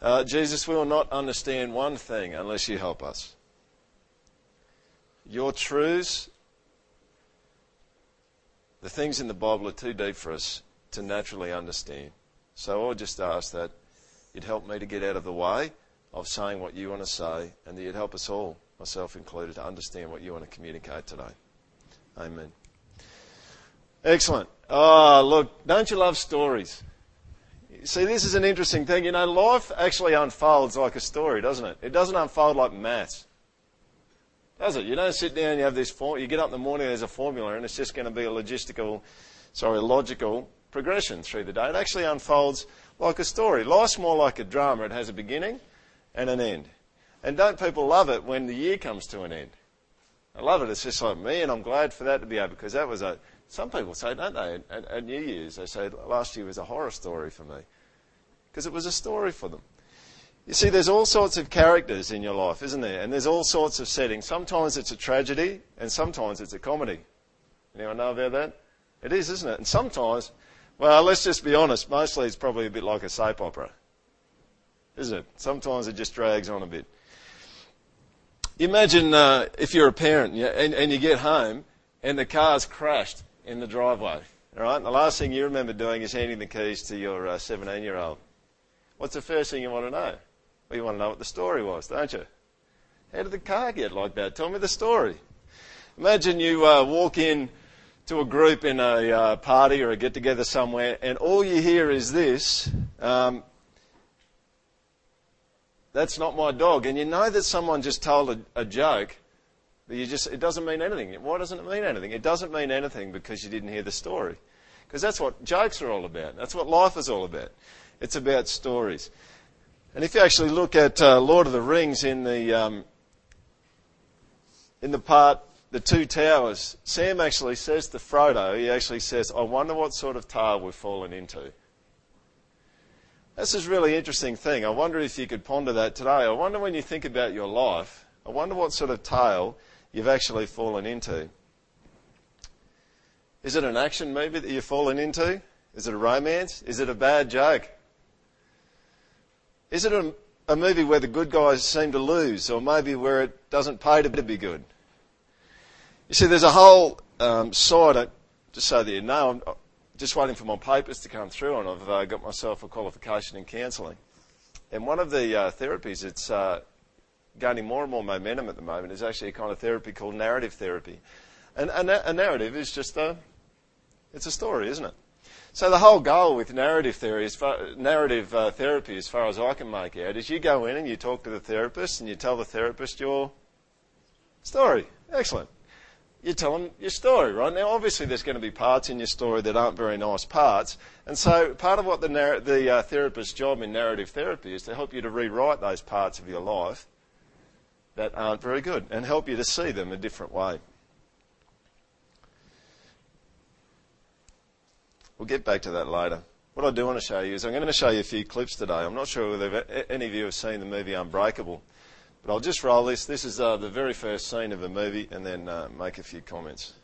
Uh, Jesus, we will not understand one thing unless you help us. Your truths, the things in the Bible are too deep for us to naturally understand. So I just ask that you'd help me to get out of the way of saying what you want to say, and that you'd help us all, myself included, to understand what you want to communicate today. Amen. Excellent. Oh, look, don't you love stories? See, this is an interesting thing. You know, life actually unfolds like a story, doesn't it? It doesn't unfold like maths. Does it? You don't sit down and you have this form, you get up in the morning, there's a formula, and it's just going to be a logistical, sorry, logical progression through the day. It actually unfolds like a story. Life's more like a drama. It has a beginning and an end. And don't people love it when the year comes to an end? I love it. It's just like me, and I'm glad for that to be over because that was a. Some people say, don't they, at, at New Year's, they say last year was a horror story for me because it was a story for them. You see, there's all sorts of characters in your life, isn't there? And there's all sorts of settings. Sometimes it's a tragedy, and sometimes it's a comedy. Anyone know about that? It is, isn't it? And sometimes, well, let's just be honest, mostly it's probably a bit like a soap opera. Isn't it? Sometimes it just drags on a bit. Imagine uh, if you're a parent and, and you get home and the car's crashed in the driveway. All right? And the last thing you remember doing is handing the keys to your 17 uh, year old. What's the first thing you want to know? Well, you want to know what the story was, don't you? How did the car get like that? Tell me the story. Imagine you uh, walk in to a group in a uh, party or a get together somewhere, and all you hear is this um, That's not my dog. And you know that someone just told a, a joke, you just, it doesn't mean anything. Why doesn't it mean anything? It doesn't mean anything because you didn't hear the story. Because that's what jokes are all about. That's what life is all about. It's about stories. And if you actually look at uh, Lord of the Rings in the um, in the part the two towers, Sam actually says to Frodo, he actually says, "I wonder what sort of tale we've fallen into." This is a really interesting thing. I wonder if you could ponder that today. I wonder when you think about your life, I wonder what sort of tale you've actually fallen into. Is it an action movie that you've fallen into? Is it a romance? Is it a bad joke? Is it a, a movie where the good guys seem to lose, or maybe where it doesn't pay to be good? You see, there's a whole um, side, just so that you know, I'm just waiting for my papers to come through, and I've uh, got myself a qualification in counselling. And one of the uh, therapies it's uh, gaining more and more momentum at the moment is actually a kind of therapy called narrative therapy. And a, a narrative is just a, it's a story, isn't it? So the whole goal with narrative theory, is far, narrative uh, therapy, as far as I can make out, is you go in and you talk to the therapist and you tell the therapist your story. Excellent. You tell them your story, right? Now, obviously, there's going to be parts in your story that aren't very nice parts, and so part of what the, narr- the uh, therapist's job in narrative therapy is to help you to rewrite those parts of your life that aren't very good and help you to see them a different way. We'll get back to that later. What I do want to show you is I'm going to show you a few clips today. I'm not sure whether any of you have seen the movie Unbreakable, but I'll just roll this. This is uh, the very first scene of the movie and then uh, make a few comments.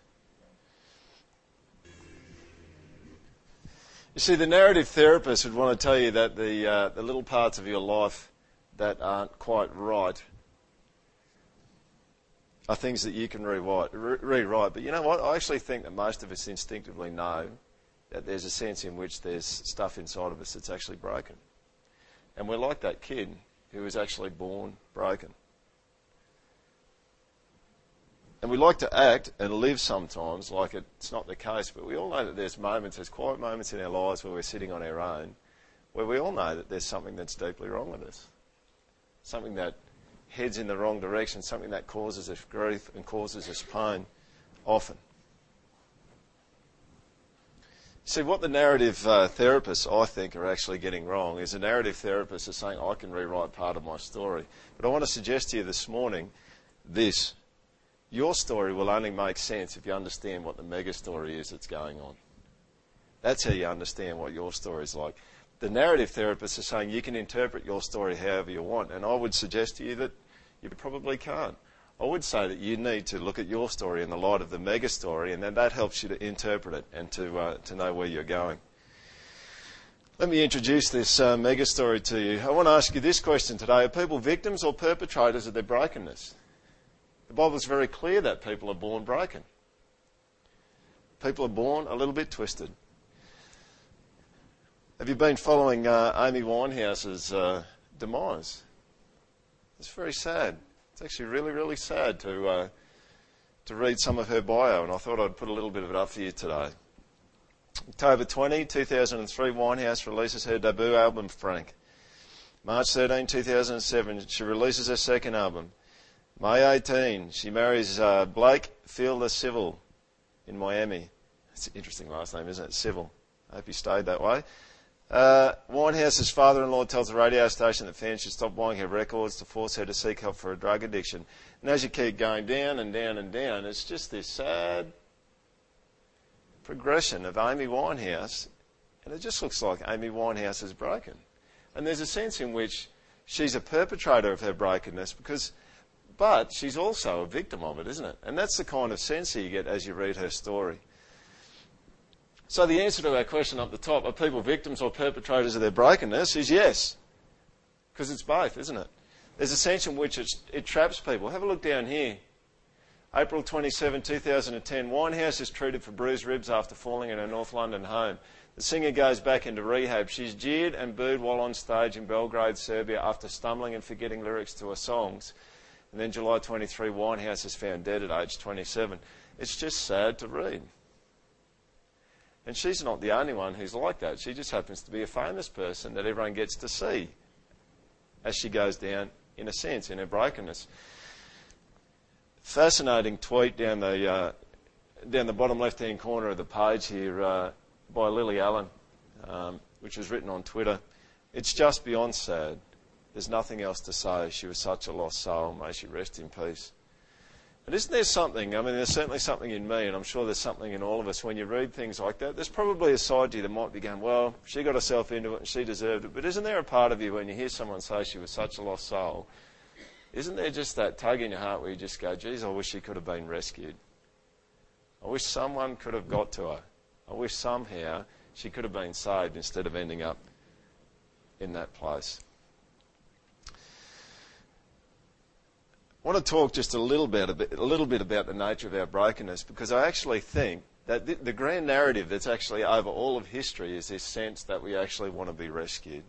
You see, the narrative therapist would want to tell you that the, uh, the little parts of your life that aren't quite right are things that you can rewrite. Re- rewrite. But you know what? I actually think that most of us instinctively know that there's a sense in which there's stuff inside of us that's actually broken. And we're like that kid who was actually born broken. And we like to act and live sometimes like it's not the case, but we all know that there's moments, there's quiet moments in our lives where we're sitting on our own, where we all know that there's something that's deeply wrong with us. Something that heads in the wrong direction, something that causes us grief and causes us pain often. See, what the narrative uh, therapists, I think, are actually getting wrong is the narrative therapists are saying, I can rewrite part of my story. But I want to suggest to you this morning this. Your story will only make sense if you understand what the mega story is that's going on. That's how you understand what your story is like. The narrative therapists are saying you can interpret your story however you want, and I would suggest to you that you probably can't. I would say that you need to look at your story in the light of the mega story, and then that helps you to interpret it and to, uh, to know where you're going. Let me introduce this uh, mega story to you. I want to ask you this question today Are people victims or perpetrators of their brokenness? The Bible is very clear that people are born broken. People are born a little bit twisted. Have you been following uh, Amy Winehouse's uh, demise? It's very sad. It's actually really, really sad to, uh, to read some of her bio, and I thought I'd put a little bit of it up for you today. October 20, 2003, Winehouse releases her debut album, Frank. March 13, 2007, she releases her second album. May 18, she marries uh, Blake Fielder Civil in Miami. It's an interesting last name, isn't it? Civil. I hope he stayed that way. Uh, Winehouse's father-in-law tells the radio station that fans should stop buying her records to force her to seek help for a drug addiction. And as you keep going down and down and down, it's just this sad progression of Amy Winehouse, and it just looks like Amy Winehouse is broken. And there's a sense in which she's a perpetrator of her brokenness because, but she's also a victim of it, isn't it? And that's the kind of sense you get as you read her story. So the answer to our question up the top, are people victims or perpetrators of their brokenness, is yes. Because it's both, isn't it? There's a sense in which it traps people. Have a look down here. April 27, 2010, Winehouse is treated for bruised ribs after falling in her North London home. The singer goes back into rehab. She's jeered and booed while on stage in Belgrade, Serbia, after stumbling and forgetting lyrics to her songs. And then July 23, Winehouse is found dead at age 27. It's just sad to read. And she's not the only one who's like that. She just happens to be a famous person that everyone gets to see as she goes down, in a sense, in her brokenness fascinating tweet down the uh, down the bottom left-hand corner of the page here uh, by Lily Allen, um, which was written on Twitter. It's just beyond sad. There's nothing else to say. She was such a lost soul. May she rest in peace. And isn't there something? I mean, there's certainly something in me, and I'm sure there's something in all of us when you read things like that. There's probably a side to you that might be going, well, she got herself into it and she deserved it. But isn't there a part of you when you hear someone say she was such a lost soul isn't there just that tug in your heart where you just go, geez, I wish she could have been rescued? I wish someone could have got to her. I wish somehow she could have been saved instead of ending up in that place. I want to talk just a little bit, a, little bit about the nature of our brokenness because I actually think that the, the grand narrative that's actually over all of history is this sense that we actually want to be rescued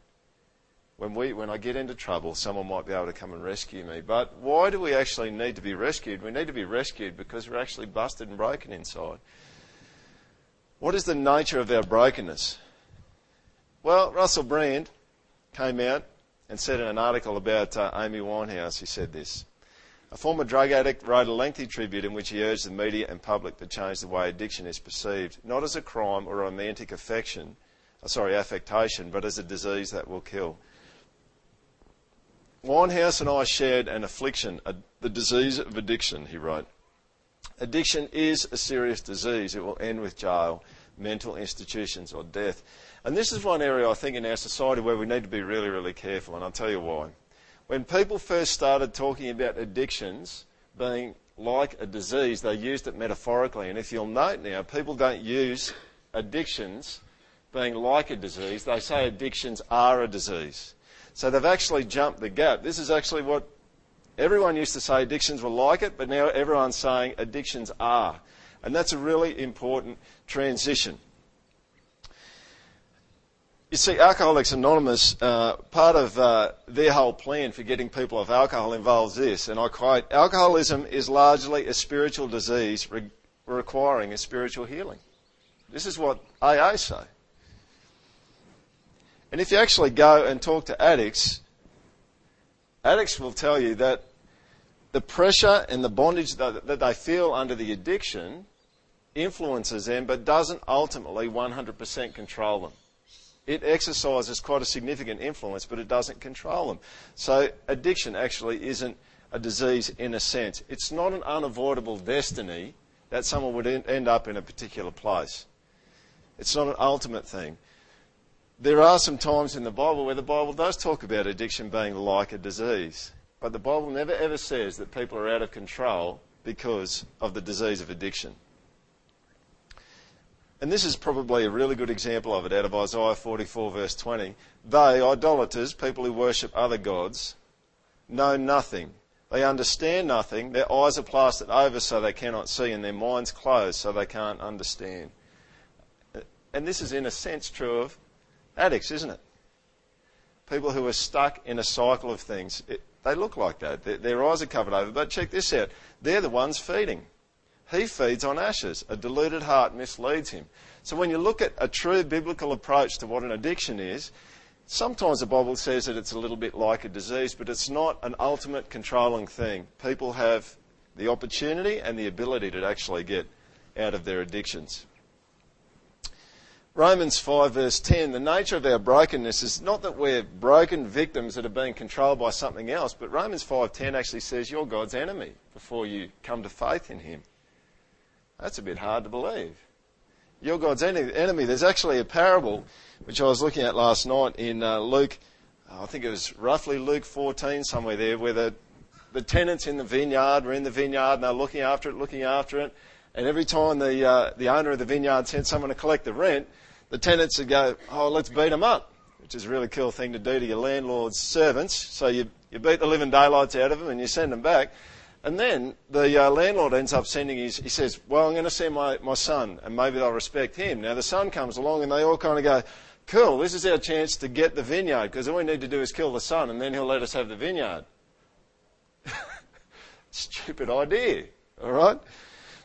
when, we, when I get into trouble, someone might be able to come and rescue me. But why do we actually need to be rescued? We need to be rescued because we're actually busted and broken inside. What is the nature of our brokenness? Well, Russell Brand came out and said in an article about uh, Amy Winehouse, he said this. A former drug addict wrote a lengthy tribute in which he urged the media and public to change the way addiction is perceived, not as a crime or a romantic affection, uh, sorry, affectation, but as a disease that will kill. Winehouse and I shared an affliction, a, the disease of addiction, he wrote. Addiction is a serious disease. It will end with jail, mental institutions, or death. And this is one area I think in our society where we need to be really, really careful, and I'll tell you why. When people first started talking about addictions being like a disease, they used it metaphorically. And if you'll note now, people don't use addictions being like a disease, they say addictions are a disease. So they've actually jumped the gap. This is actually what everyone used to say addictions were like it, but now everyone's saying addictions are. And that's a really important transition. You see, Alcoholics Anonymous, uh, part of uh, their whole plan for getting people off alcohol involves this, and I quote Alcoholism is largely a spiritual disease re- requiring a spiritual healing. This is what AA say. And if you actually go and talk to addicts, addicts will tell you that the pressure and the bondage that, that they feel under the addiction influences them but doesn't ultimately 100% control them. It exercises quite a significant influence, but it doesn't control them. So addiction actually isn't a disease in a sense. It's not an unavoidable destiny that someone would end up in a particular place. It's not an ultimate thing there are some times in the Bible where the Bible does talk about addiction being like a disease. But the Bible never ever says that people are out of control because of the disease of addiction. And this is probably a really good example of it out of Isaiah 44 verse 20. They, idolaters, people who worship other gods, know nothing. They understand nothing. Their eyes are plastered over so they cannot see, and their minds closed so they can't understand. And this is, in a sense, true of addicts, isn't it? People who are stuck in a cycle of things. It, they look like that. Their, their eyes are covered over. But check this out. They're the ones feeding. He feeds on ashes. A deluded heart misleads him. So when you look at a true biblical approach to what an addiction is, sometimes the Bible says that it's a little bit like a disease, but it's not an ultimate controlling thing. People have the opportunity and the ability to actually get out of their addictions. Romans 5 verse 10, the nature of our brokenness is not that we're broken victims that are being controlled by something else, but Romans 5:10 actually says you're God's enemy before you come to faith in him. That's a bit hard to believe. You're God's enemy. There's actually a parable which I was looking at last night in uh, Luke, I think it was roughly Luke 14 somewhere there, where the the tenants in the vineyard were in the vineyard and they're looking after it, looking after it. And every time the, uh, the owner of the vineyard sent someone to collect the rent, the tenants would go, oh, let's beat them up, which is a really cool thing to do to your landlord's servants. So you, you beat the living daylights out of them and you send them back. And then the uh, landlord ends up sending his, he says, well, I'm going to send my, my son and maybe they'll respect him. Now the son comes along and they all kind of go, cool, this is our chance to get the vineyard because all we need to do is kill the son and then he'll let us have the vineyard. Stupid idea, alright?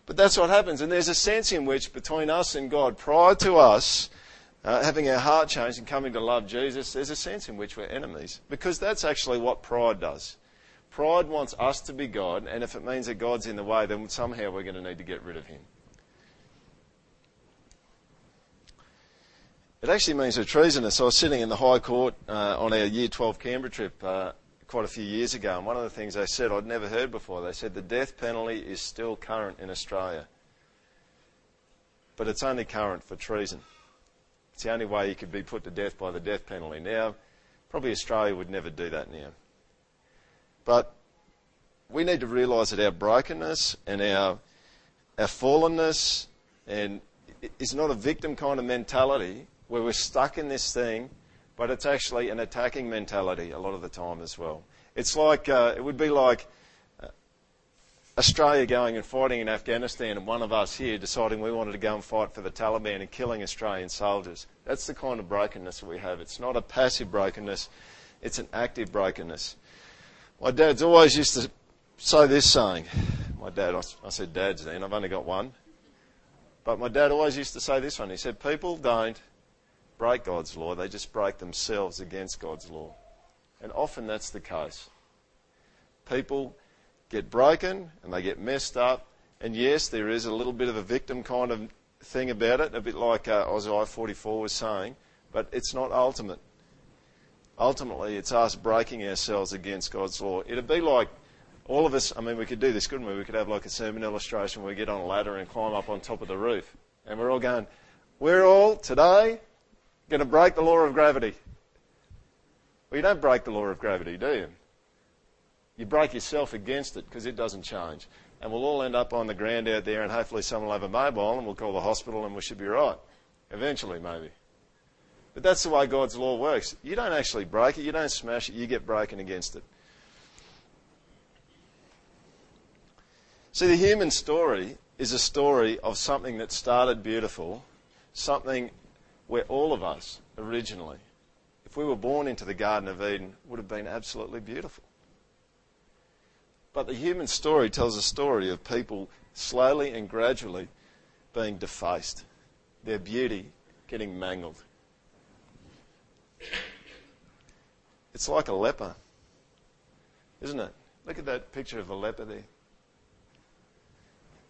But that's what happens. And there's a sense in which between us and God, prior to us uh, having our heart changed and coming to love Jesus, there's a sense in which we're enemies. Because that's actually what pride does. Pride wants us to be God, and if it means that God's in the way, then somehow we're going to need to get rid of him. It actually means we're treasonous. I was sitting in the High Court uh, on our Year 12 Canberra trip uh, quite a few years ago, and one of the things they said I'd never heard before, they said the death penalty is still current in Australia, but it's only current for treason. It's the only way you could be put to death by the death penalty. Now, probably Australia would never do that now. But we need to realise that our brokenness and our, our fallenness and is not a victim kind of mentality where we're stuck in this thing, but it's actually an attacking mentality a lot of the time as well. It's like, uh, it would be like Australia going and fighting in Afghanistan and one of us here deciding we wanted to go and fight for the Taliban and killing Australian soldiers. That's the kind of brokenness that we have. It's not a passive brokenness, it's an active brokenness. My dad's always used to say this saying. My dad, I said dad's then, I've only got one. But my dad always used to say this one. He said, People don't break God's law, they just break themselves against God's law. And often that's the case. People get broken and they get messed up. And yes, there is a little bit of a victim kind of thing about it, a bit like uh, Isaiah 44 was saying, but it's not ultimate. Ultimately, it's us breaking ourselves against God's law. It'd be like all of us, I mean, we could do this, couldn't we? We could have like a sermon illustration where we get on a ladder and climb up on top of the roof. And we're all going, we're all today going to break the law of gravity. Well, you don't break the law of gravity, do you? you break yourself against it because it doesn't change. And we'll all end up on the ground out there, and hopefully someone will have a mobile, and we'll call the hospital, and we should be right. Eventually, maybe. But that's the way God's law works. You don't actually break it, you don't smash it, you get broken against it. See, the human story is a story of something that started beautiful, something where all of us originally, if we were born into the Garden of Eden, would have been absolutely beautiful. But the human story tells a story of people slowly and gradually being defaced, their beauty getting mangled. It's like a leper, isn't it? Look at that picture of a leper there.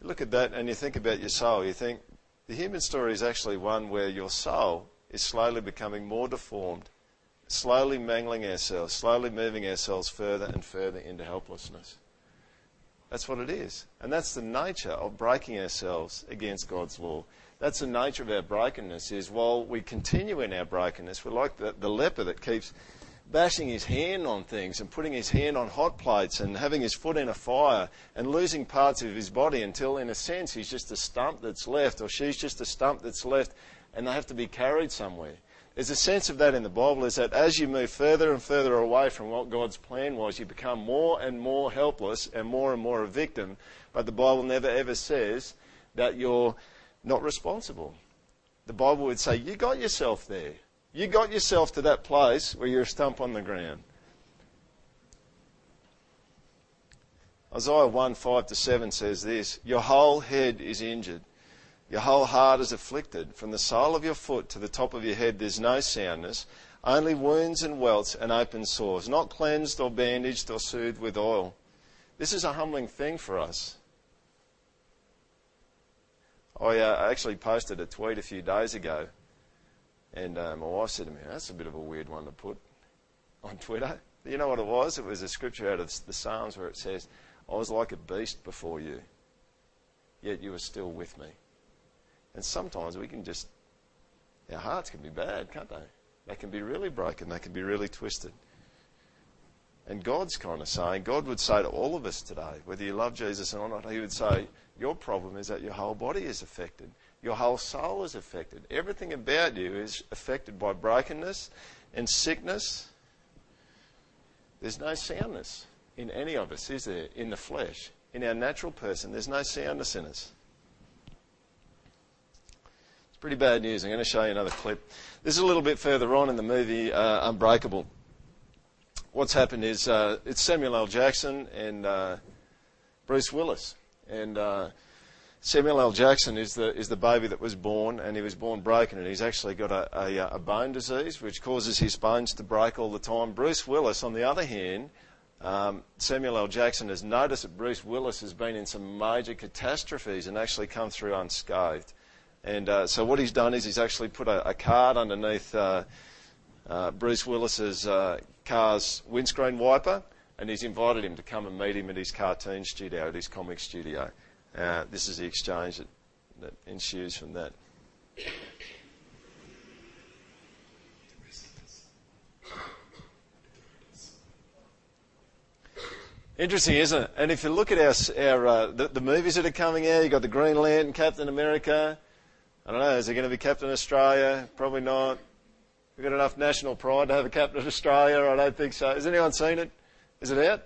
You look at that and you think about your soul. You think the human story is actually one where your soul is slowly becoming more deformed, slowly mangling ourselves, slowly moving ourselves further and further into helplessness. That's what it is. And that's the nature of breaking ourselves against God's law. That's the nature of our brokenness is while we continue in our brokenness, we're like the, the leper that keeps bashing his hand on things and putting his hand on hot plates and having his foot in a fire and losing parts of his body until, in a sense, he's just a stump that's left or she's just a stump that's left and they have to be carried somewhere. There's a sense of that in the Bible is that as you move further and further away from what God's plan was, you become more and more helpless and more and more a victim. But the Bible never ever says that you're not responsible. The Bible would say, You got yourself there. You got yourself to that place where you're a stump on the ground. Isaiah 1 5 to 7 says this Your whole head is injured. Your whole heart is afflicted. From the sole of your foot to the top of your head, there's no soundness, only wounds and welts and open sores, not cleansed or bandaged or soothed with oil. This is a humbling thing for us. I uh, actually posted a tweet a few days ago, and uh, my wife said to me, That's a bit of a weird one to put on Twitter. You know what it was? It was a scripture out of the Psalms where it says, I was like a beast before you, yet you were still with me. And sometimes we can just, our hearts can be bad, can't they? They can be really broken, they can be really twisted. And God's kind of saying, God would say to all of us today, whether you love Jesus or not, He would say, Your problem is that your whole body is affected. Your whole soul is affected. Everything about you is affected by brokenness and sickness. There's no soundness in any of us, is there? In the flesh. In our natural person, there's no soundness in us It's pretty bad news. I'm going to show you another clip. This is a little bit further on in the movie uh, Unbreakable. What's happened is uh, it's Samuel L. Jackson and uh, Bruce Willis. And uh, Samuel L. Jackson is the, is the baby that was born, and he was born broken, and he's actually got a, a, uh, a bone disease which causes his bones to break all the time. Bruce Willis, on the other hand, um, Samuel L. Jackson has noticed that Bruce Willis has been in some major catastrophes and actually come through unscathed. And uh, so what he's done is he's actually put a, a card underneath uh, uh, Bruce Willis's uh, car's windscreen wiper, and he's invited him to come and meet him at his cartoon studio, at his comic studio. Uh, this is the exchange that, that ensues from that. Interesting, isn't it? And if you look at our, our uh, the, the, movies that are coming out, you've got the Green Lantern, Captain America, I don't know, is he going to be Captain Australia? Probably not. We've got enough national pride to have a Captain of Australia? I don't think so. Has anyone seen it? Is it out?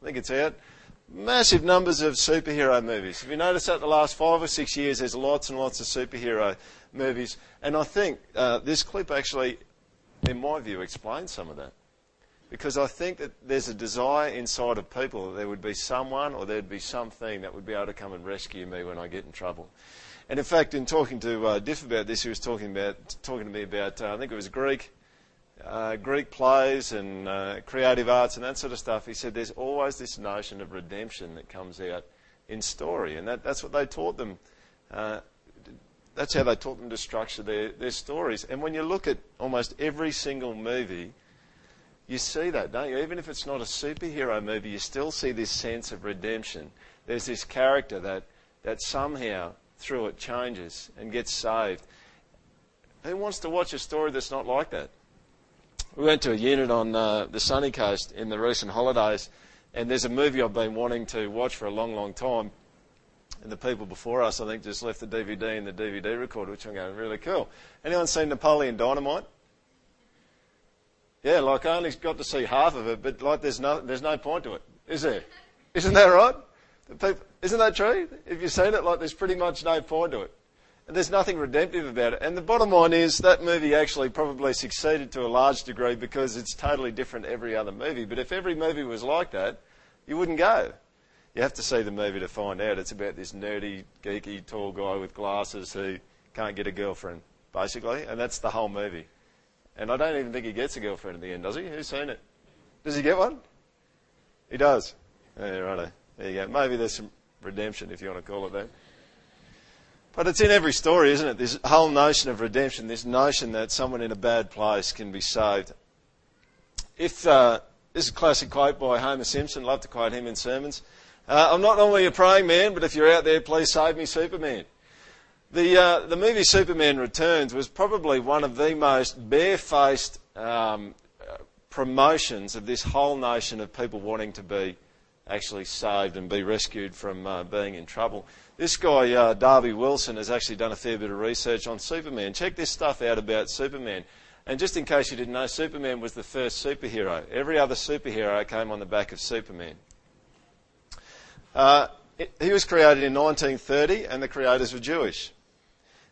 I think it's out. Massive numbers of superhero movies. Have you noticed that the last five or six years there's lots and lots of superhero movies? And I think uh, this clip actually, in my view, explains some of that. Because I think that there's a desire inside of people that there would be someone or there'd be something that would be able to come and rescue me when I get in trouble. And in fact, in talking to uh, Diff about this, he was talking about talking to me about uh, I think it was Greek uh, Greek plays and uh, creative arts and that sort of stuff. He said there's always this notion of redemption that comes out in story, and that, that's what they taught them. Uh, that's how they taught them to structure their, their stories. And when you look at almost every single movie, you see that, don't you? Even if it's not a superhero movie, you still see this sense of redemption. There's this character that, that somehow through it changes and gets saved. Who wants to watch a story that's not like that? We went to a unit on uh, the sunny coast in the recent holidays, and there's a movie I've been wanting to watch for a long, long time. And the people before us, I think, just left the DVD and the DVD recorder, which I'm going, really cool. Anyone seen Napoleon Dynamite? Yeah, like I only got to see half of it, but like there's no, there's no point to it, is there? Isn't that right? Isn't that true? If you've seen it, like there's pretty much no point to it. And there's nothing redemptive about it. And the bottom line is that movie actually probably succeeded to a large degree because it's totally different every other movie. But if every movie was like that, you wouldn't go. You have to see the movie to find out. It's about this nerdy, geeky, tall guy with glasses who can't get a girlfriend, basically. And that's the whole movie. And I don't even think he gets a girlfriend in the end, does he? Who's seen it? Does he get one? He does. Yeah, righto. There you go. Maybe there's some redemption, if you want to call it that. But it's in every story, isn't it? This whole notion of redemption, this notion that someone in a bad place can be saved. If uh, this is a classic quote by Homer Simpson, love to quote him in sermons. Uh, I'm not normally a praying man, but if you're out there, please save me, Superman. The uh, the movie Superman Returns was probably one of the most barefaced um, promotions of this whole notion of people wanting to be actually saved and be rescued from uh, being in trouble. This guy, uh, Darby Wilson, has actually done a fair bit of research on Superman. Check this stuff out about Superman. And just in case you didn't know, Superman was the first superhero. Every other superhero came on the back of Superman. Uh, it, he was created in 1930, and the creators were Jewish.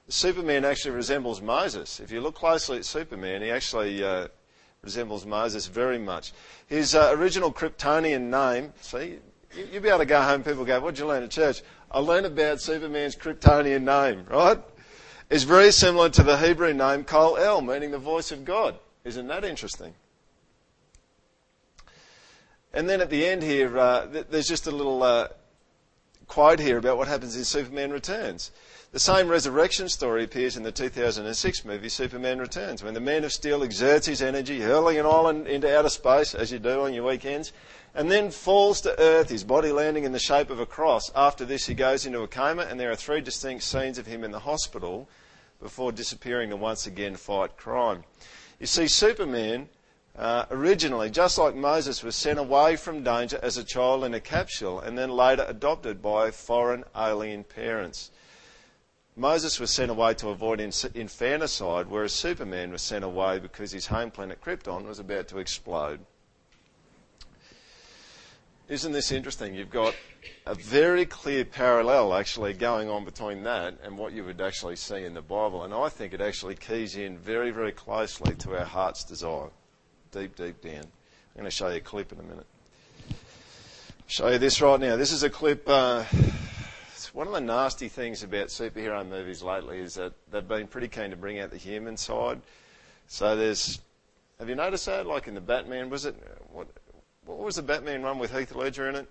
Superman actually resembles Moses. If you look closely at Superman, he actually uh, resembles Moses very much. His uh, original Kryptonian name, see, you'll be able to go home, people go, what did you learn at church? I learned about Superman's Kryptonian name, right? It's very similar to the Hebrew name Kol El, meaning the voice of God. Isn't that interesting? And then at the end here, uh, there's just a little uh, quote here about what happens in Superman Returns. The same resurrection story appears in the 2006 movie Superman Returns, when the Man of Steel exerts his energy, hurling an island into outer space, as you do on your weekends, and then falls to earth, his body landing in the shape of a cross. After this, he goes into a coma, and there are three distinct scenes of him in the hospital before disappearing to once again fight crime. You see, Superman uh, originally, just like Moses, was sent away from danger as a child in a capsule and then later adopted by foreign alien parents. Moses was sent away to avoid infanticide, whereas Superman was sent away because his home planet Krypton was about to explode. Isn't this interesting? You've got a very clear parallel actually going on between that and what you would actually see in the Bible. And I think it actually keys in very, very closely to our heart's desire, deep, deep down. I'm going to show you a clip in a minute. Show you this right now. This is a clip. Uh, one of the nasty things about superhero movies lately is that they've been pretty keen to bring out the human side. So there's, have you noticed that? Like in the Batman, was it, what, what was the Batman one with Heath Ledger in it?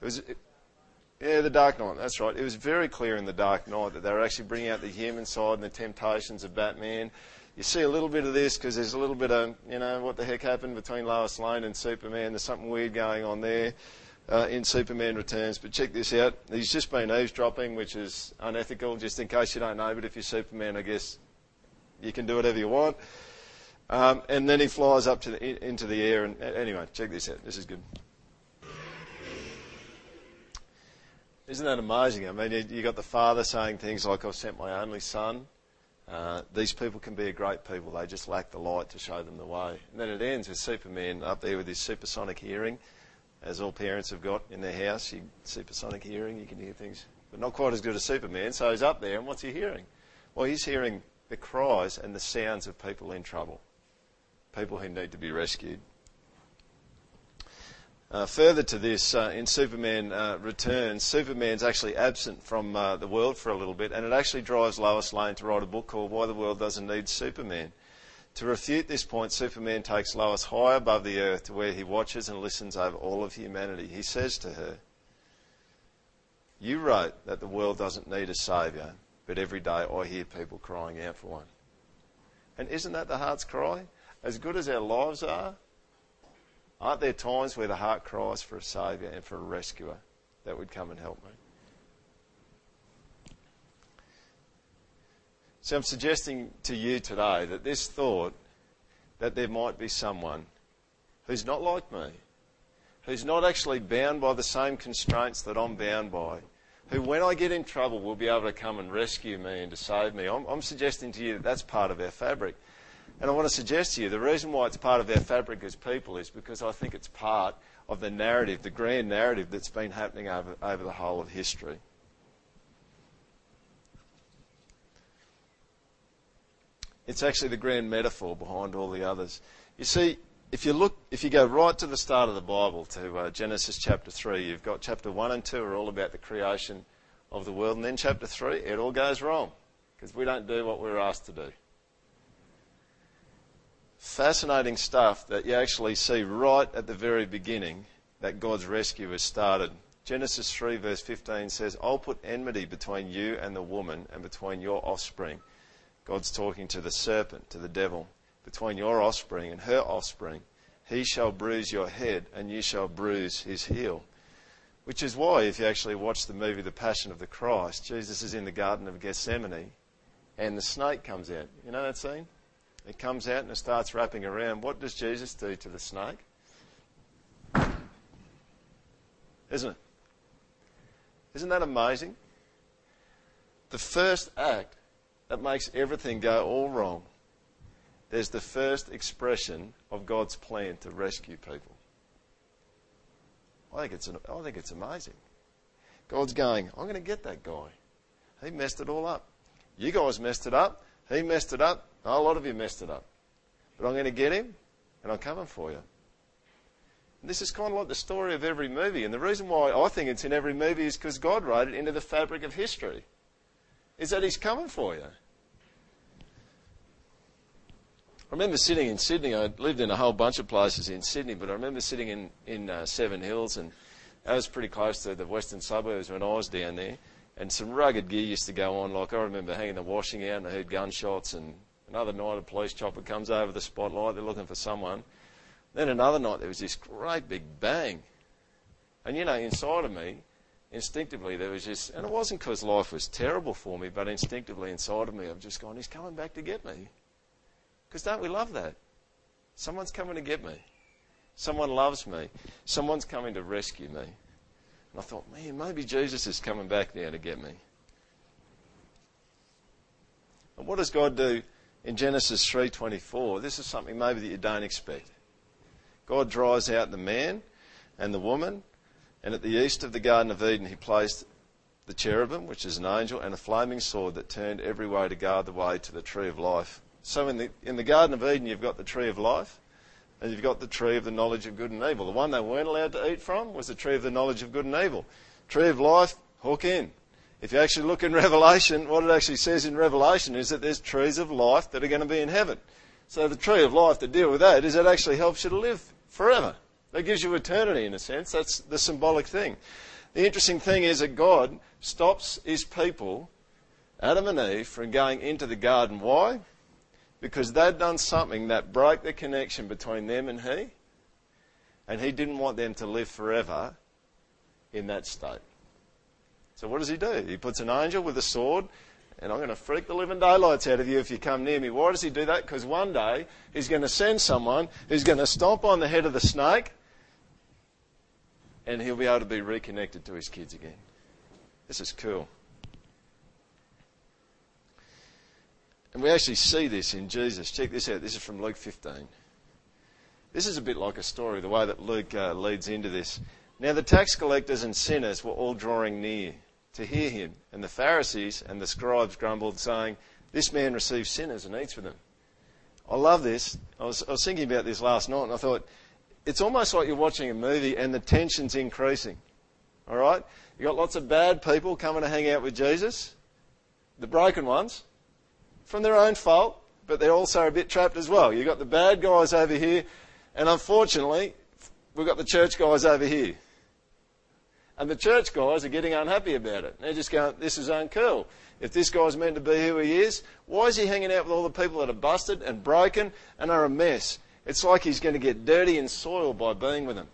It was, it, yeah, The Dark Knight, that's right. It was very clear in The Dark Knight that they were actually bringing out the human side and the temptations of Batman. You see a little bit of this because there's a little bit of, you know, what the heck happened between Lois Lane and Superman. There's something weird going on there uh, in Superman Returns. But check this out. He's just been eavesdropping, which is unethical, just in case you don't know. But if you're Superman, I guess you can do whatever you want. Um, and then he flies up to the, into the air. And anyway, check this out. This is good. Isn't that amazing? I mean, you, you got the father saying things like, "I've sent my only son." Uh, these people can be a great people. They just lack the light to show them the way. And then it ends with Superman up there with his supersonic hearing as all parents have got in their house. You supersonic hearing, you can hear things, but not quite as good as Superman. So he's up there, and what's he hearing? Well, he's hearing the cries and the sounds of people in trouble, people who need to be rescued. Uh, further to this, uh, in Superman uh, Returns, Superman's actually absent from uh, the world for a little bit, and it actually drives Lois Lane to write a book called Why the World Doesn't Need Superman. To refute this point, Superman takes Lois high above the earth to where he watches and listens over all of humanity. He says to her, You wrote that the world doesn't need a saviour, but every day I hear people crying out for one. And isn't that the heart's cry? As good as our lives are, aren't there times where the heart cries for a saviour and for a rescuer that would come and help me? So I'm suggesting to you today that this thought that there might be someone who's not like me, who's not actually bound by the same constraints that I'm bound by, who, when I get in trouble, will be able to come and rescue me and to save me. I'm, I'm suggesting to you that that's part of our fabric. And I want to suggest to you the reason why it's part of our fabric as people is because I think it's part of the narrative, the grand narrative that's been happening over, over the whole of history. It's actually the grand metaphor behind all the others. You see, if you look, if you go right to the start of the Bible, to uh, Genesis chapter 3, you've got chapter 1 and 2 are all about the creation of the world, and then chapter 3, it all goes wrong because we don't do what we're asked to do. Fascinating stuff that you actually see right at the very beginning that God's rescue has started. Genesis 3, verse 15 says, I'll put enmity between you and the woman, and between your offspring God's talking to the serpent, to the devil, between your offspring and her offspring. He shall bruise your head, and you shall bruise his heel. Which is why, if you actually watch the movie The Passion of the Christ, Jesus is in the Garden of Gethsemane, and the snake comes out. You know that scene? It comes out and it starts wrapping around. What does Jesus do to the snake? Isn't it? Isn't that amazing? The first act that makes everything go all wrong, there's the first expression of God's plan to rescue people. I think it's, an, I think it's amazing. God's going, I'm going to get that guy. He messed it all up. You guys messed it up. He messed it up. A lot of you messed it up. But I'm going to get him, and I'm coming for you. And this is kind of like the story of every movie. And the reason why I think it's in every movie is because God wrote it into the fabric of history. Is that He's coming for you. I remember sitting in Sydney. I lived in a whole bunch of places in Sydney, but I remember sitting in, in uh, Seven Hills, and that was pretty close to the western suburbs when I was down there. And some rugged gear used to go on. Like I remember hanging the washing out, and I heard gunshots. And another night, a police chopper comes over the spotlight. They're looking for someone. Then another night, there was this great big bang. And you know, inside of me, instinctively, there was just, and it wasn't because life was terrible for me, but instinctively inside of me, I've just gone, He's coming back to get me. Because don't we love that? Someone's coming to get me. Someone loves me. Someone's coming to rescue me. And I thought, man, maybe Jesus is coming back now to get me. And what does God do in Genesis 3:24? This is something maybe that you don't expect. God drives out the man and the woman, and at the east of the Garden of Eden, he placed the cherubim, which is an angel, and a flaming sword that turned every way to guard the way to the tree of life. So in the, in the Garden of Eden, you've got the tree of life, and you've got the tree of the knowledge of good and evil. The one they weren't allowed to eat from was the tree of the knowledge of good and evil. Tree of life, hook in. If you actually look in Revelation, what it actually says in Revelation is that there's trees of life that are going to be in heaven. So the tree of life to deal with that is it actually helps you to live forever. That gives you eternity in a sense. That's the symbolic thing. The interesting thing is that God stops his people, Adam and Eve, from going into the garden. Why? because they'd done something that broke the connection between them and He, and He didn't want them to live forever in that state. So what does He do? He puts an angel with a sword, and I'm going to freak the living daylights out of you if you come near me. Why does He do that? Because one day He's going to send someone who's going to stomp on the head of the snake, and he'll be able to be reconnected to his kids again. This is cool. And we actually see this in Jesus. Check this out. This is from Luke 15. This is a bit like a story, the way that Luke uh, leads into this. Now, the tax collectors and sinners were all drawing near to hear him, and the Pharisees and the scribes grumbled, saying, This man receives sinners and eats with them. I love this. I was, I was thinking about this last night, and I thought, it's almost like you're watching a movie and the tension's increasing. All right? You've got lots of bad people coming to hang out with Jesus, the broken ones, from their own fault, but they're also a bit trapped as well. You've got the bad guys over here, and unfortunately, we've got the church guys over here. And the church guys are getting unhappy about it. They're just going, this is uncool. If this guy's meant to be who he is, why is he hanging out with all the people that are busted and broken and are a mess? It's like he's going to get dirty and soiled by being with them.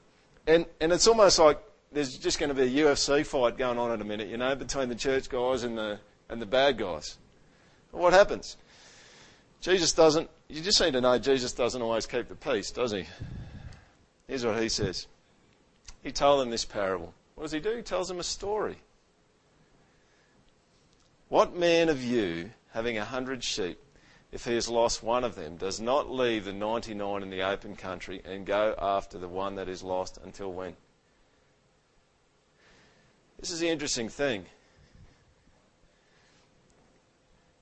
And, and it's almost like there's just going to be a UFC fight going on in a minute, you know, between the church guys and the, and the bad guys. What happens? Jesus doesn't, you just need to know Jesus doesn't always keep the peace, does he? Here's what he says. He told them this parable. What does he do? He tells them a story. What man of you, having a hundred sheep, if he has lost one of them, does not leave the 99 in the open country and go after the one that is lost until when? This is the interesting thing.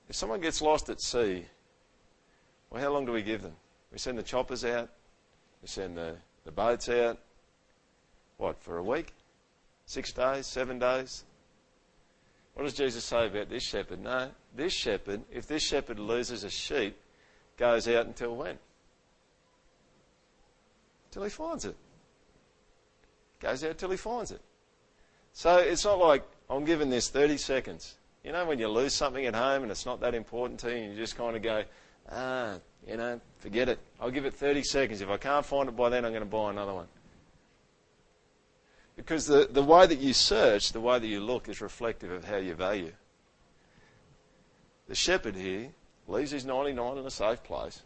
If someone gets lost at sea, well, how long do we give them? We send the choppers out, we send the, the boats out. What, for a week? Six days? Seven days? What does Jesus say about this shepherd? No, this shepherd, if this shepherd loses a sheep, goes out until when? Till he finds it. Goes out till he finds it. So it's not like I'm giving this 30 seconds. You know, when you lose something at home and it's not that important to you, and you just kind of go, ah, you know, forget it. I'll give it 30 seconds. If I can't find it by then, I'm going to buy another one. Because the, the way that you search, the way that you look, is reflective of how you value. The shepherd here leaves his 99 in a safe place,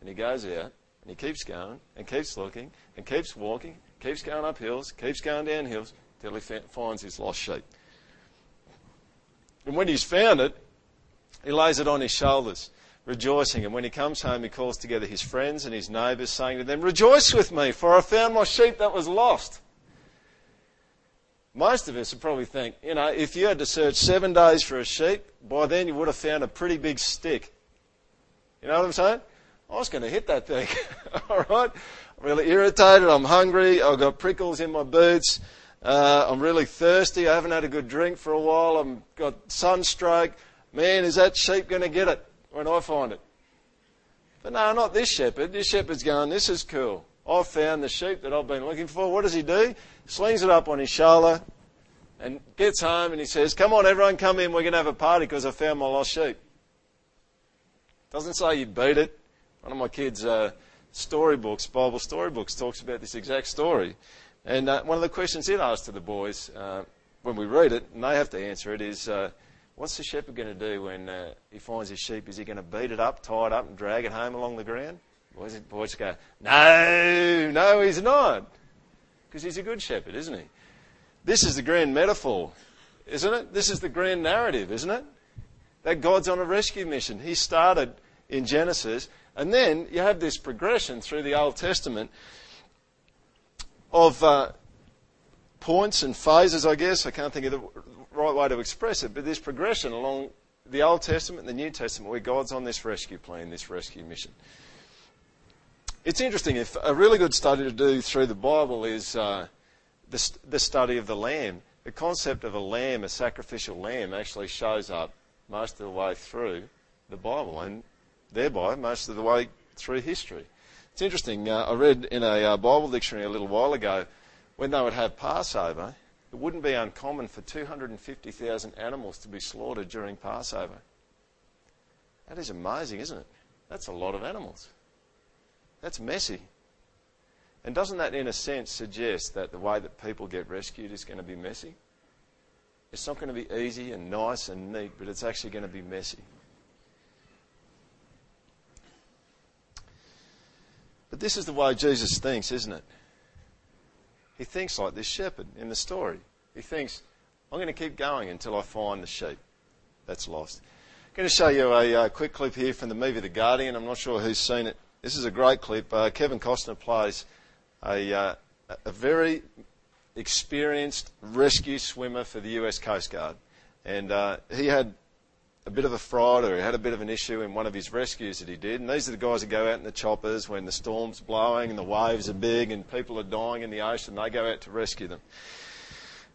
And he goes out and he keeps going and keeps looking and keeps walking, keeps going up hills, keeps going down hills till he finds his lost sheep. And when he's found it, he lays it on his shoulders, rejoicing. And when he comes home, he calls together his friends and his neighbours, saying to them, Rejoice with me, for I found my sheep that was lost. Most of us would probably think, you know, if you had to search seven days for a sheep, by then you would have found a pretty big stick. You know what I'm saying? I was going to hit that thing. All right? I'm really irritated. I'm hungry. I've got prickles in my boots. Uh, I'm really thirsty. I haven't had a good drink for a while. I've got sunstroke. Man, is that sheep going to get it when I find it? But no, not this shepherd. This shepherd's going, this is cool. I've found the sheep that I've been looking for. What does he do? Slings it up on his shoulder and gets home and he says, Come on, everyone, come in. We're going to have a party because I found my lost sheep. Doesn't say you beat it. One of my kids' uh, storybooks, Bible storybooks, talks about this exact story. And uh, one of the questions it asks to the boys uh, when we read it, and they have to answer it, is uh, what's the shepherd going to do when uh, he finds his sheep? Is he going to beat it up, tie it up, and drag it home along the ground? Boys, boys go, no, no, he's not. Because he's a good shepherd, isn't he? This is the grand metaphor, isn't it? This is the grand narrative, isn't it? That God's on a rescue mission. He started in Genesis, and then you have this progression through the Old Testament of uh, points and phases, I guess. I can't think of the right way to express it, but this progression along the Old Testament and the New Testament where God's on this rescue plan, this rescue mission. It's interesting. If a really good study to do through the Bible is uh, the, the study of the lamb. The concept of a lamb, a sacrificial lamb, actually shows up most of the way through the Bible and thereby most of the way through history. It's interesting. Uh, I read in a uh, Bible dictionary a little while ago when they would have Passover, it wouldn't be uncommon for 250,000 animals to be slaughtered during Passover. That is amazing, isn't it? That's a lot of animals. That's messy. And doesn't that, in a sense, suggest that the way that people get rescued is going to be messy? It's not going to be easy and nice and neat, but it's actually going to be messy. But this is the way Jesus thinks, isn't it? He thinks like this shepherd in the story. He thinks, I'm going to keep going until I find the sheep that's lost. I'm going to show you a uh, quick clip here from the movie The Guardian. I'm not sure who's seen it this is a great clip. Uh, Kevin Costner plays a, uh, a very experienced rescue swimmer for the US Coast Guard. And uh, he had a bit of a fright or he had a bit of an issue in one of his rescues that he did. And these are the guys that go out in the choppers when the storm's blowing and the waves are big and people are dying in the ocean. They go out to rescue them.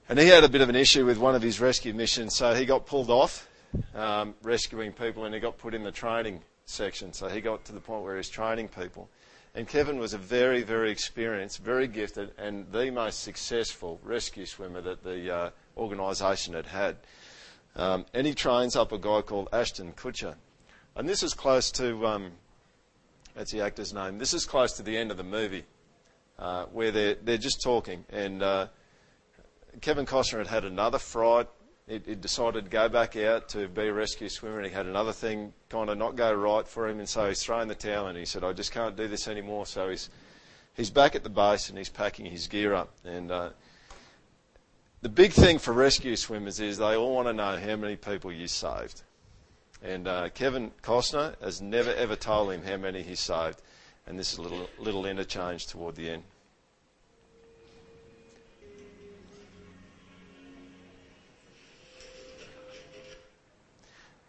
And he had a bit of an issue with one of his rescue missions, so he got pulled off um, rescuing people and he got put in the training section. So he got to the point where he's training people. And Kevin was a very, very experienced, very gifted, and the most successful rescue swimmer that the uh, organisation had had. Um, and he trains up a guy called Ashton Kutcher. And this is close to, um, that's the actor's name, this is close to the end of the movie, uh, where they're, they're just talking. And uh, Kevin Costner had had another fright he, he decided to go back out to be a rescue swimmer, and he had another thing kind of not go right for him, and so he's thrown the towel, and he said, "I just can't do this anymore." So he's he's back at the base, and he's packing his gear up, and uh, the big thing for rescue swimmers is they all want to know how many people you saved. And uh, Kevin Costner has never ever told him how many he saved, and this is a little little interchange toward the end.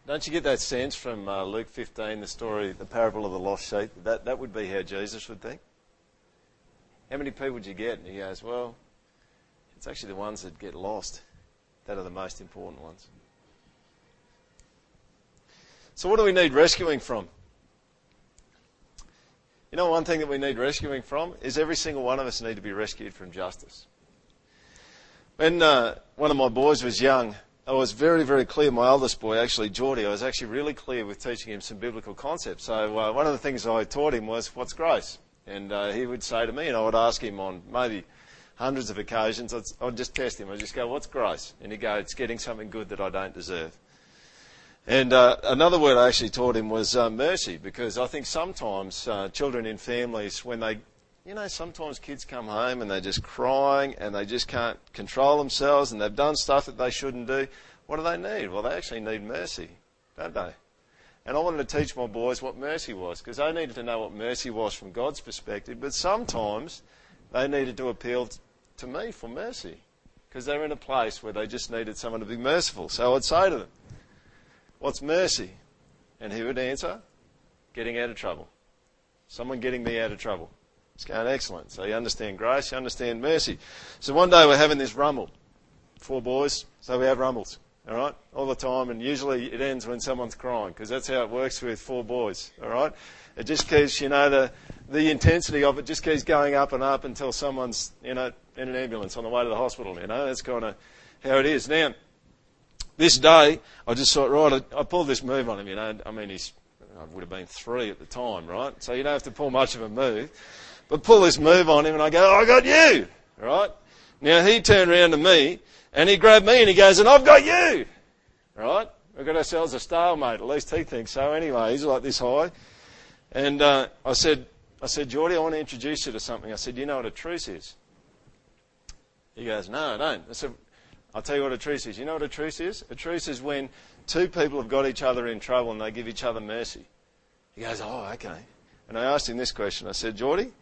Don't you get that sense from uh, Luke 15, the story, the parable of the lost sheep? That, that would be how Jesus would think. How many people would you get? And he goes, Well, it's actually the ones that get lost that are the most important ones. So, what do we need rescuing from? You know, one thing that we need rescuing from is every single one of us need to be rescued from justice. When uh, one of my boys was young, I was very, very clear. My eldest boy, actually, Geordie, I was actually really clear with teaching him some biblical concepts. So uh, one of the things I taught him was, what's grace? And uh, he would say to me, and I would ask him on maybe hundreds of occasions, I'd, I'd just test him. I'd just go, what's grace? And he'd go, it's getting something good that I don't deserve. And uh, another word I actually taught him was uh, mercy, because I think sometimes uh, children in families, when they, you know, sometimes kids come home and they're just crying and they just can't control themselves and they've done stuff that they shouldn't do. What do they need? Well, they actually need mercy, don't they? And I wanted to teach my boys what mercy was, because they needed to know what mercy was from God's perspective, but sometimes they needed to appeal to me for mercy, because they're in a place where they just needed someone to be merciful. So I'd say to them, What's mercy? And he would answer, Getting out of trouble. Someone getting me out of trouble. It's going excellent. So you understand grace, you understand mercy. So one day we're having this rumble. Four boys, so we have rumbles. All right, all the time, and usually it ends when someone's crying because that's how it works with four boys. All right, it just keeps, you know, the the intensity of it just keeps going up and up until someone's, you know, in an ambulance on the way to the hospital. You know, that's kind of how it is. Now, this day, I just thought, right, I, I pulled this move on him. You know, I mean, he's I would have been three at the time, right? So you don't have to pull much of a move, but pull this move on him, and I go, oh, I got you, right? Now he turned around to me and he grabbed me and he goes, and I've got you. Right? We've got ourselves a stalemate. At least he thinks so anyway. He's like this high. And uh, I said, I said, Geordie, I want to introduce you to something. I said, you know what a truce is? He goes, no, I don't. I said, I'll tell you what a truce is. You know what a truce is? A truce is when two people have got each other in trouble and they give each other mercy. He goes, oh, okay. And I asked him this question. I said, Geordie,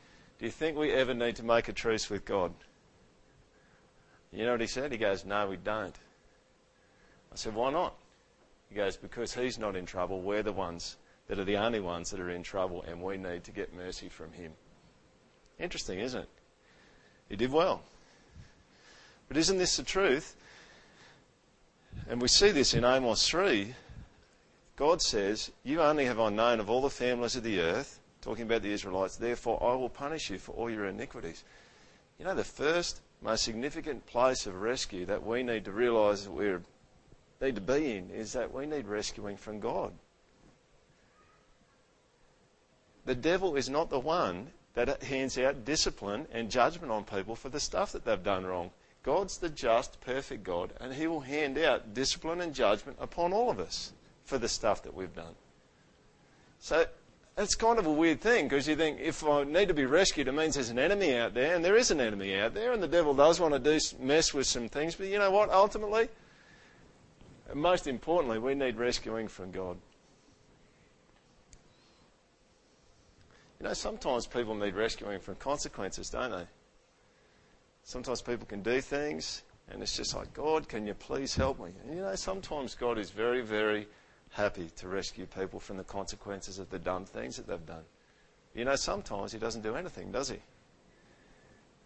do you think we ever need to make a truce with God? You know what he said? He goes, No, we don't. I said, Why not? He goes, Because he's not in trouble. We're the ones that are the only ones that are in trouble, and we need to get mercy from him. Interesting, isn't it? He did well. But isn't this the truth? And we see this in Amos 3. God says, You only have I known of all the families of the earth, talking about the Israelites, therefore I will punish you for all your iniquities. You know, the first most significant place of rescue that we need to realise that we need to be in is that we need rescuing from God. The devil is not the one that hands out discipline and judgment on people for the stuff that they've done wrong. God's the just, perfect God, and He will hand out discipline and judgment upon all of us for the stuff that we've done. So it's kind of a weird thing because you think if I need to be rescued, it means there's an enemy out there, and there is an enemy out there, and the devil does want to do mess with some things. But you know what? Ultimately, most importantly, we need rescuing from God. You know, sometimes people need rescuing from consequences, don't they? Sometimes people can do things, and it's just like, God, can you please help me? And you know, sometimes God is very, very happy to rescue people from the consequences of the dumb things that they've done. You know, sometimes He doesn't do anything, does He?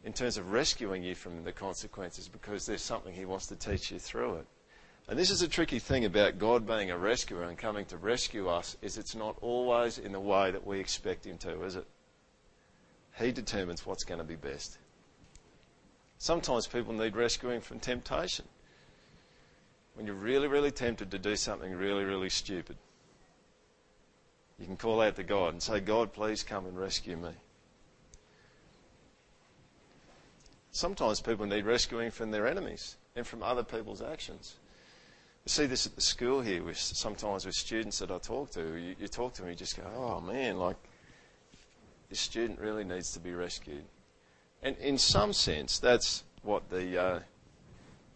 In terms of rescuing you from the consequences because there's something He wants to teach you through it. And this is a tricky thing about God being a rescuer and coming to rescue us is it's not always in the way that we expect him to, is it? He determines what's going to be best. Sometimes people need rescuing from temptation when you're really, really tempted to do something really, really stupid, you can call out to God and say, God, please come and rescue me. Sometimes people need rescuing from their enemies and from other people's actions. You see this at the school here, with, sometimes with students that I talk to. You, you talk to them, you just go, oh man, like, this student really needs to be rescued. And in some sense, that's what the. Uh,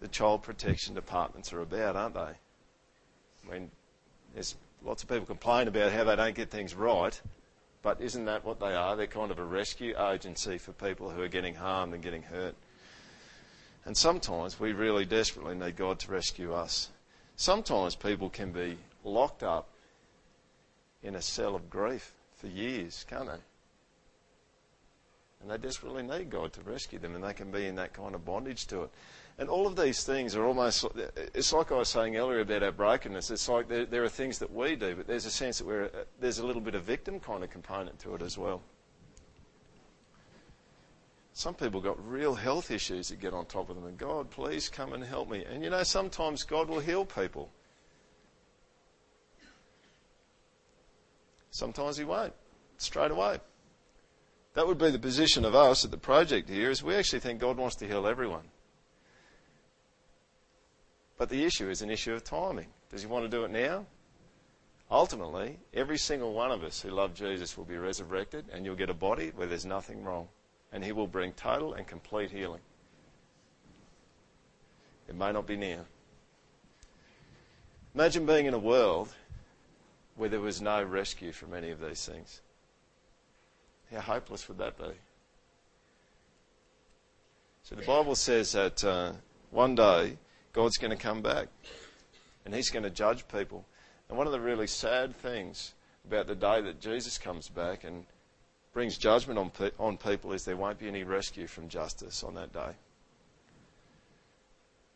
the child protection departments are about, aren't they? I mean, there's lots of people complain about how they don't get things right, but isn't that what they are? They're kind of a rescue agency for people who are getting harmed and getting hurt. And sometimes we really desperately need God to rescue us. Sometimes people can be locked up in a cell of grief for years, can't they? And they desperately need God to rescue them, and they can be in that kind of bondage to it. And all of these things are almost, it's like I was saying earlier about our brokenness. It's like there, there are things that we do, but there's a sense that we're, there's a little bit of victim kind of component to it as well. Some people got real health issues that get on top of them, and God, please come and help me. And you know, sometimes God will heal people. Sometimes He won't, straight away. That would be the position of us at the project here, is we actually think God wants to heal everyone. But the issue is an issue of timing. Does he want to do it now? ultimately, every single one of us who love Jesus will be resurrected, and you'll get a body where there's nothing wrong. And He will bring total and complete healing. It may not be near. Imagine being in a world where there was no rescue from any of these things. How hopeless would that be? So the Bible says that uh, one day God's going to come back and He's going to judge people. And one of the really sad things about the day that Jesus comes back and brings judgment on, pe- on people is there won't be any rescue from justice on that day. And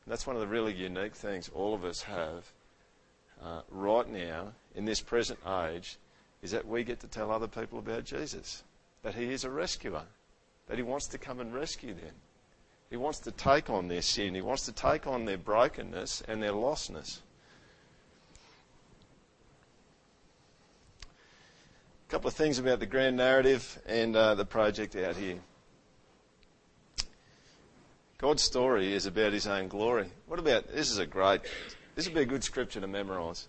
that's one of the really unique things all of us have uh, right now in this present age is that we get to tell other people about Jesus, that He is a rescuer, that He wants to come and rescue them. He wants to take on their sin. He wants to take on their brokenness and their lostness. A couple of things about the grand narrative and uh, the project out here. God's story is about his own glory. What about this is a great this would be a good scripture to memorize.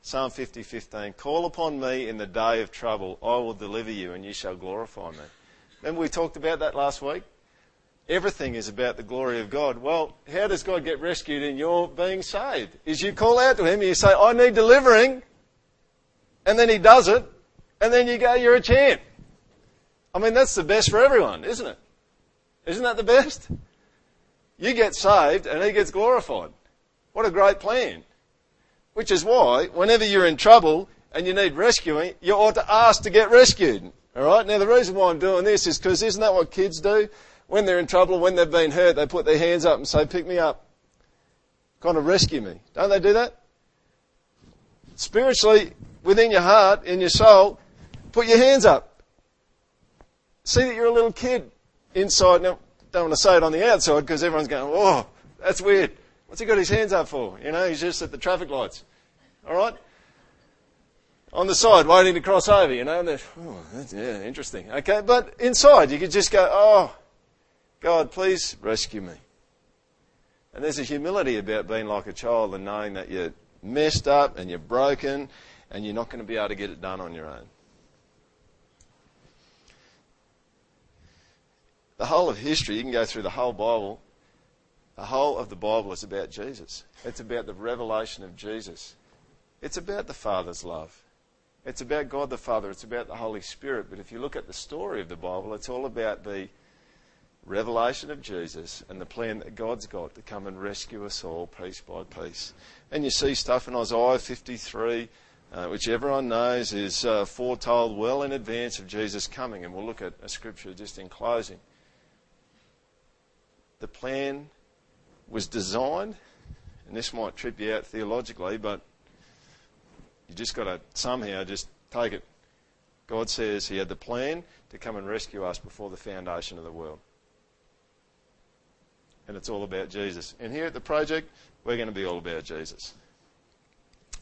Psalm 50:15 Call upon me in the day of trouble I will deliver you and you shall glorify me. Remember we talked about that last week? Everything is about the glory of God. Well, how does God get rescued in your being saved? Is you call out to him and you say I need delivering and then he does it and then you go, you're a champ. I mean, that's the best for everyone, isn't it? Isn't that the best? You get saved and he gets glorified. What a great plan. Which is why, whenever you're in trouble and you need rescuing, you ought to ask to get rescued. Alright? Now the reason why I'm doing this is because isn't that what kids do? When they're in trouble, when they've been hurt, they put their hands up and say, pick me up. Kind of rescue me. Don't they do that? Spiritually, within your heart, in your soul, Put your hands up. See that you're a little kid inside. Now, don't want to say it on the outside because everyone's going, oh, that's weird. What's he got his hands up for? You know, he's just at the traffic lights. All right? On the side, waiting to cross over, you know. And oh, yeah, interesting. Okay, but inside, you could just go, oh, God, please rescue me. And there's a humility about being like a child and knowing that you're messed up and you're broken and you're not going to be able to get it done on your own. the whole of history, you can go through the whole Bible. The whole of the Bible is about Jesus. It's about the revelation of Jesus. It's about the Father's love. It's about God the Father. It's about the Holy Spirit. But if you look at the story of the Bible, it's all about the revelation of Jesus and the plan that God's got to come and rescue us all piece by piece. And you see stuff in Isaiah 53, uh, which everyone knows is uh, foretold well in advance of Jesus coming. And we'll look at a scripture just in closing the plan was designed, and this might trip you out theologically, but you just got to somehow just take it. God says He had the plan to come and rescue us before the foundation of the world. And it's all about Jesus. And here at the project, we're going to be all about Jesus.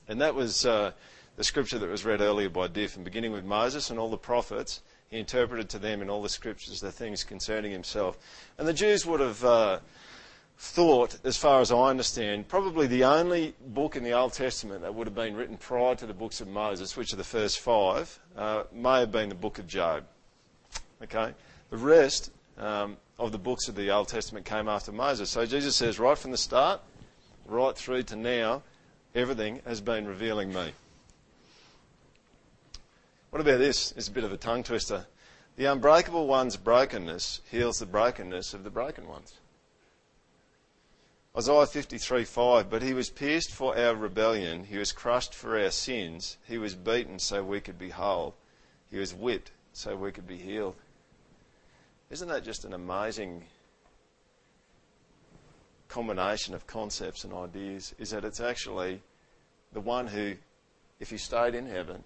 And that was uh, the scripture that was read earlier by Diff, and beginning with Moses and all the prophets he interpreted to them in all the scriptures the things concerning himself. And the Jews would have uh, thought, as far as I understand, probably the only book in the Old Testament that would have been written prior to the books of Moses, which are the first five, uh, may have been the book of Job. Okay? The rest um, of the books of the Old Testament came after Moses. So Jesus says, right from the start, right through to now, everything has been revealing me. What about this? It's a bit of a tongue twister. The unbreakable one's brokenness heals the brokenness of the broken ones. Isaiah 53:5 But he was pierced for our rebellion, he was crushed for our sins, he was beaten so we could be whole, he was whipped so we could be healed. Isn't that just an amazing combination of concepts and ideas? Is that it's actually the one who, if he stayed in heaven,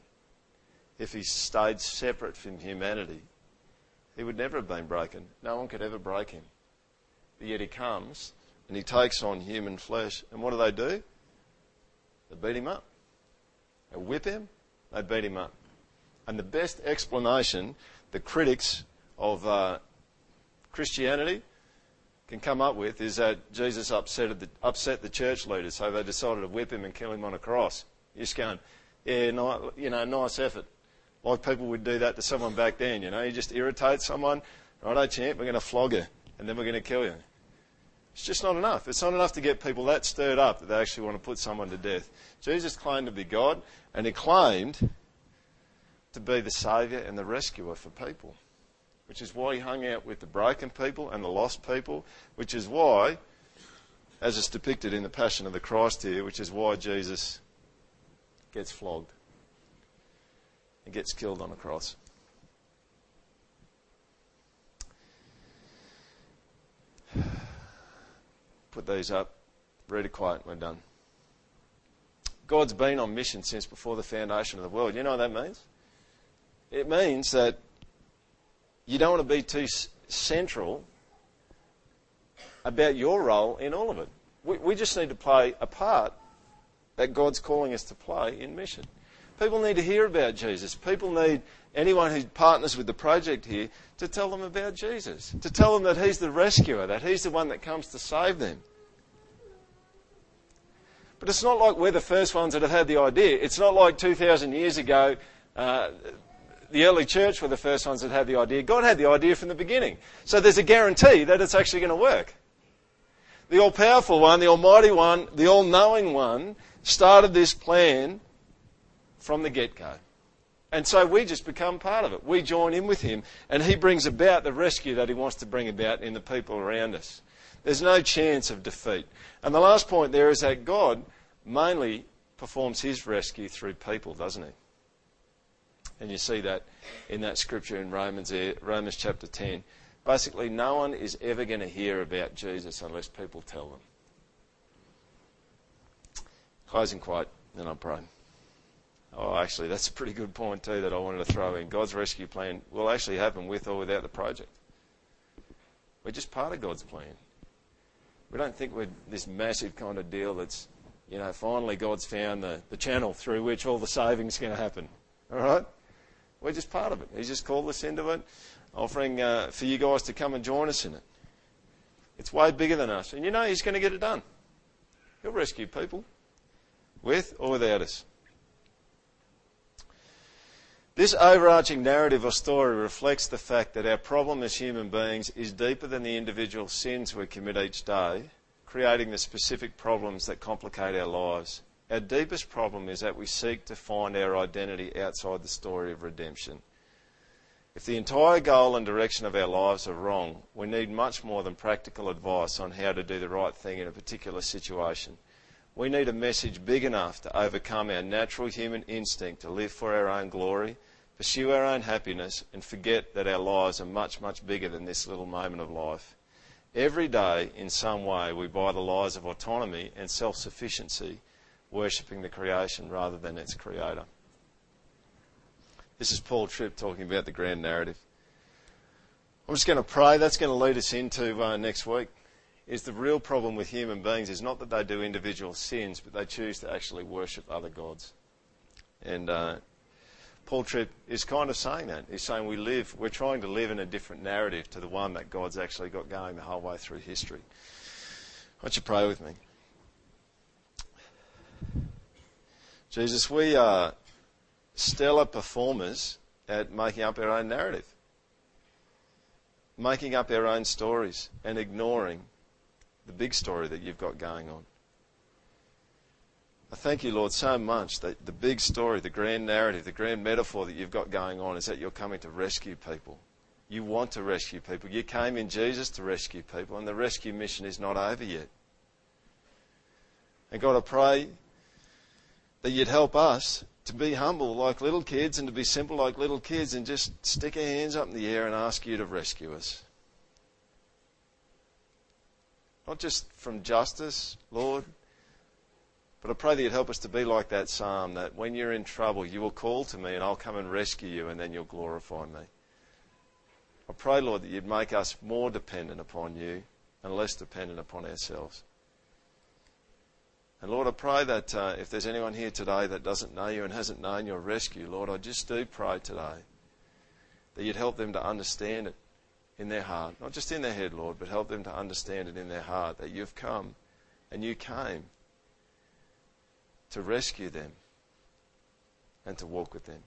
if he stayed separate from humanity, he would never have been broken. No one could ever break him. But yet he comes and he takes on human flesh. And what do they do? They beat him up. They whip him. They beat him up. And the best explanation the critics of uh, Christianity can come up with is that Jesus upset the, upset the church leaders, so they decided to whip him and kill him on a cross. You're just going, Yeah, you know, nice effort. Like people would do that to someone back then, you know. You just irritate someone, righto, champ, we're going to flog her, and then we're going to kill you. It's just not enough. It's not enough to get people that stirred up that they actually want to put someone to death. Jesus claimed to be God, and he claimed to be the Saviour and the rescuer for people. Which is why he hung out with the broken people and the lost people, which is why, as it's depicted in the Passion of the Christ here, which is why Jesus gets flogged and gets killed on a cross. Put these up. Read it quiet. We're done. God's been on mission since before the foundation of the world. You know what that means? It means that you don't want to be too central about your role in all of it. We, we just need to play a part that God's calling us to play in mission. People need to hear about Jesus. People need anyone who partners with the project here to tell them about Jesus, to tell them that He's the rescuer, that He's the one that comes to save them. But it's not like we're the first ones that have had the idea. It's not like 2,000 years ago, uh, the early church were the first ones that had the idea. God had the idea from the beginning. So there's a guarantee that it's actually going to work. The all powerful one, the almighty one, the all knowing one started this plan from the get go. And so we just become part of it. We join in with him, and he brings about the rescue that he wants to bring about in the people around us. There's no chance of defeat. And the last point there is that God mainly performs his rescue through people, doesn't he? And you see that in that scripture in Romans, eh, Romans chapter 10. Basically, no one is ever going to hear about Jesus unless people tell them. Closing quote, then I'll pray. Oh, actually, that's a pretty good point too that I wanted to throw in. God's rescue plan will actually happen with or without the project. We're just part of God's plan. We don't think we're this massive kind of deal that's, you know, finally God's found the, the channel through which all the saving's going to happen. All right? We're just part of it. He's just called us into it, offering uh, for you guys to come and join us in it. It's way bigger than us. And you know He's going to get it done. He'll rescue people, with or without us. This overarching narrative or story reflects the fact that our problem as human beings is deeper than the individual sins we commit each day, creating the specific problems that complicate our lives. Our deepest problem is that we seek to find our identity outside the story of redemption. If the entire goal and direction of our lives are wrong, we need much more than practical advice on how to do the right thing in a particular situation. We need a message big enough to overcome our natural human instinct to live for our own glory pursue our own happiness, and forget that our lives are much, much bigger than this little moment of life. Every day, in some way, we buy the lies of autonomy and self sufficiency, worshipping the creation rather than its creator. This is Paul Tripp talking about the grand narrative. I'm just going to pray. That's going to lead us into uh, next week. Is the real problem with human beings is not that they do individual sins, but they choose to actually worship other gods. And uh, Paul Tripp is kind of saying that. He's saying we live, we're trying to live in a different narrative to the one that God's actually got going the whole way through history. Why don't you pray with me? Jesus, we are stellar performers at making up our own narrative, making up our own stories, and ignoring the big story that you've got going on. I thank you, Lord, so much that the big story, the grand narrative, the grand metaphor that you've got going on is that you're coming to rescue people. You want to rescue people. You came in Jesus to rescue people, and the rescue mission is not over yet. And God, I pray that you'd help us to be humble like little kids and to be simple like little kids and just stick our hands up in the air and ask you to rescue us. Not just from justice, Lord, but I pray that you'd help us to be like that psalm, that when you're in trouble, you will call to me and I'll come and rescue you and then you'll glorify me. I pray, Lord, that you'd make us more dependent upon you and less dependent upon ourselves. And Lord, I pray that uh, if there's anyone here today that doesn't know you and hasn't known your rescue, Lord, I just do pray today that you'd help them to understand it in their heart. Not just in their head, Lord, but help them to understand it in their heart that you've come and you came to rescue them. and to walk with Him.